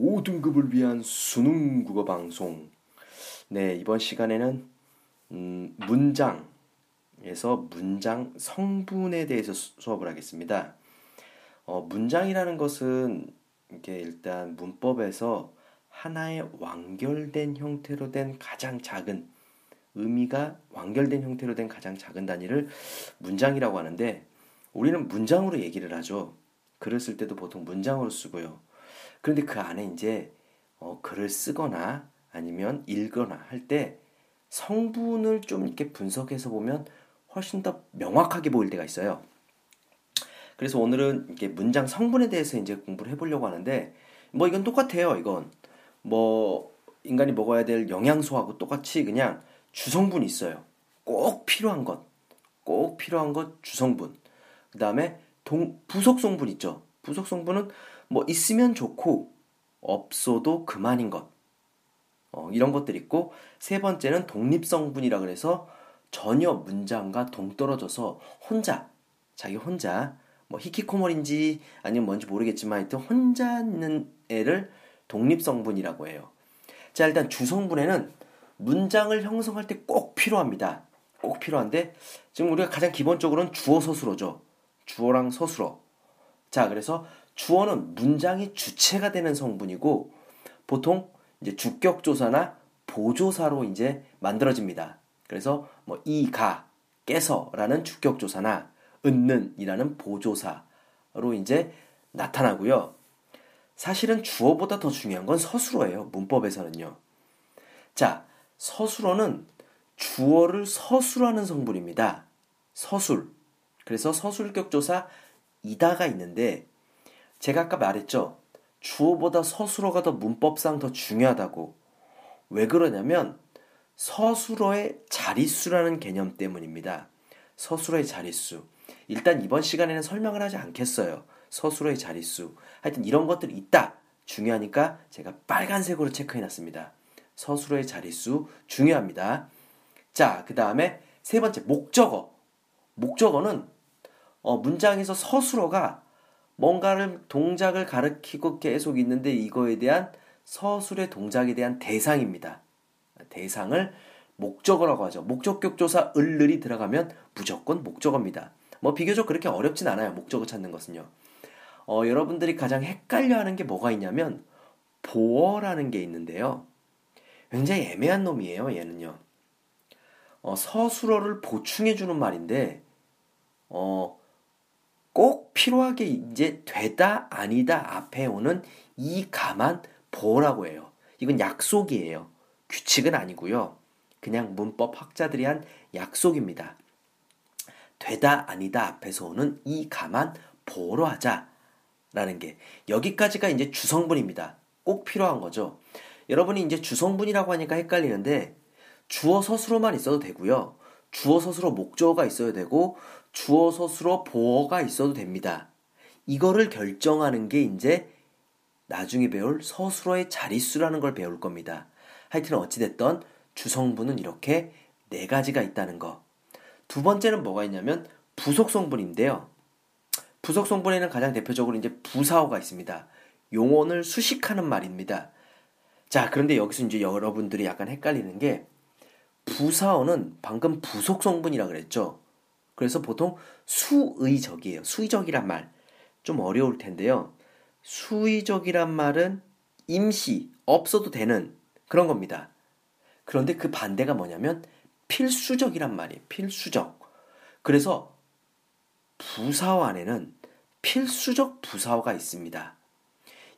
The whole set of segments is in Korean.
5등급을 위한 수능 국어 방송 네 이번 시간에는 음, 문장에서 문장 성분에 대해서 수- 수업을 하겠습니다 어, 문장이라는 것은 이게 일단 문법에서 하나의 완결된 형태로 된 가장 작은 의미가 완결된 형태로 된 가장 작은 단위를 문장이라고 하는데 우리는 문장으로 얘기를 하죠. 글을 쓸 때도 보통 문장으로 쓰고요. 그런데 그 안에 이제 어, 글을 쓰거나 아니면 읽거나 할 때 성분을 좀 이렇게 분석해서 보면 훨씬 더 명확하게 보일 때가 있어요. 그래서 오늘은 이렇게 문장 성분에 대해서 이제 공부를 해보려고 하는데 뭐 이건 똑같아요. 이건 뭐 인간이 먹어야 될 영양소하고 똑같이 그냥 주성분이 있어요. 꼭 필요한 것, 꼭 필요한 것 주성분. 그 다음에 동 부속 성분 있죠. 부속 성분은 뭐 있으면 좋고 없어도 그만인 것. 어, 이런 것들 있고 세 번째는 독립 성분이라 그래서 전혀 문장과 동떨어져서 혼자 자기 혼자 뭐 히키코모리인지 아니면 뭔지 모르겠지만 하여튼 혼자 있는 애를 독립 성분이라고 해요. 자 일단 주성분에는 문장을 형성할 때 꼭 필요합니다. 꼭 필요한데 지금 우리가 가장 기본적으로는 주어 서술어죠. 주어랑 서술어. 자 그래서 주어는 문장이 주체가 되는 성분이고 보통 이제 주격 조사나 보조사로 이제 만들어집니다. 그래서 뭐 이가 깨서라는 주격 조사나 은는이라는 보조사로 이제 나타나고요. 사실은 주어보다 더 중요한 건 서술어예요. 문법에서는요. 자, 서술어는 주어를 서술하는 성분입니다. 서술. 그래서 서술격조사 이다가 있는데 제가 아까 말했죠. 주어보다 서술어가 더 문법상 더 중요하다고. 왜 그러냐면 서술어의 자릿수라는 개념 때문입니다. 서술어의 자릿수. 일단 이번 시간에는 설명을 하지 않겠어요. 서술어의 자릿수. 하여튼 이런 것들이 있다. 중요하니까 제가 빨간색으로 체크해 놨습니다. 서술어의 자릿수 중요합니다. 자, 그 다음에 세 번째 목적어. 목적어는 어, 문장에서 서술어가 뭔가를 동작을 가리키고 계속 있는데 이거에 대한 서술의 동작에 대한 대상입니다. 대상을 목적어라고 하죠. 목적격 조사 을을이 들어가면 무조건 목적어입니다. 뭐 비교적 그렇게 어렵진 않아요. 목적어 찾는 것은요. 어, 여러분들이 가장 헷갈려하는 게 뭐가 있냐면 보어라는 게 있는데요. 굉장히 애매한 놈이에요. 얘는요. 어, 서술어를 보충해 주는 말인데 어, 꼭 필요하게 이제 되다 아니다 앞에 오는 이 가만 보라고 해요. 이건 약속이에요. 규칙은 아니고요. 그냥 문법 학자들이 한 약속입니다. 되다 아니다 앞에서 오는 이 가만 보로 하자라는 게 여기까지가 이제 주성분입니다. 꼭 필요한 거죠. 여러분이 이제 주성분이라고 하니까 헷갈리는데 주어 서술어만 있어도 되고요. 주어 서술어 목적어가 있어야 되고 주어 서술어 보어가 있어도 됩니다. 이거를 결정하는 게 이제 나중에 배울 서술어의 자릿수라는 걸 배울 겁니다. 하여튼 어찌됐던 주성분은 이렇게 네 가지가 있다는 거. 두 번째는 뭐가 있냐면 부속 성분인데요. 부속 성분에는 가장 대표적으로 이제 부사어가 있습니다. 용언을 수식하는 말입니다. 자, 그런데 여기서 이제 여러분들이 약간 헷갈리는 게 부사어는 방금 부속 성분이라 그랬죠. 그래서 보통 수의적이에요. 수의적이란 말. 좀 어려울 텐데요. 수의적이란 말은 임시, 없어도 되는 그런 겁니다. 그런데 그 반대가 뭐냐면 필수적이란 말이에요. 필수적. 그래서 부사어 안에는 필수적 부사어가 있습니다.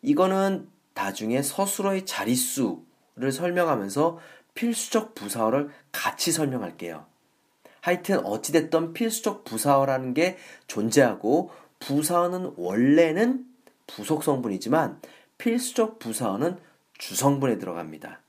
이거는 나중에 서술어의 자릿수를 설명하면서 필수적 부사어를 같이 설명할게요. 하여튼 어찌됐던 필수적 부사어라는 게 존재하고 부사어는 원래는 부속 성분이지만 필수적 부사어는 주성분에 들어갑니다.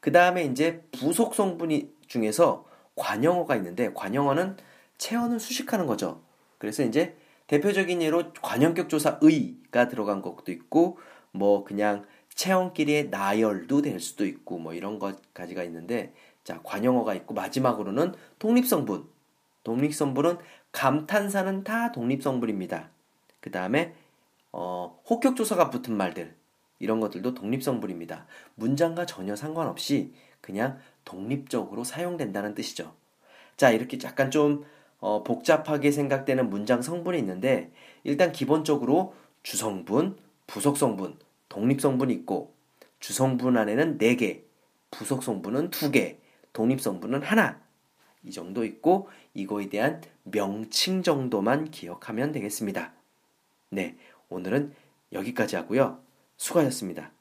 그 다음에 이제 부속 성분이 중에서 관형어가 있는데 관형어는 체온을 수식하는 거죠. 그래서 이제 대표적인 예로 관형격 조사 의가 들어간 것도 있고 뭐 그냥 체온끼리의 나열도 될 수도 있고 뭐 이런 것까지가 있는데 자 관형어가 있고 마지막으로는 독립성분 독립성분은 감탄사는 다 독립성분입니다. 그 다음에 어, 혹격조사가 붙은 말들 이런 것들도 독립성분입니다. 문장과 전혀 상관없이 그냥 독립적으로 사용된다는 뜻이죠. 자 이렇게 약간 좀 어, 복잡하게 생각되는 문장 성분이 있는데 일단 기본적으로 주성분, 부속성분, 독립성분이 있고 주성분 안에는 4개, 부속성분은 2개, 독립성분은 하나 이 정도 있고 이거에 대한 명칭 정도만 기억하면 되겠습니다. 네, 오늘은 여기까지 하고요. 수고하셨습니다.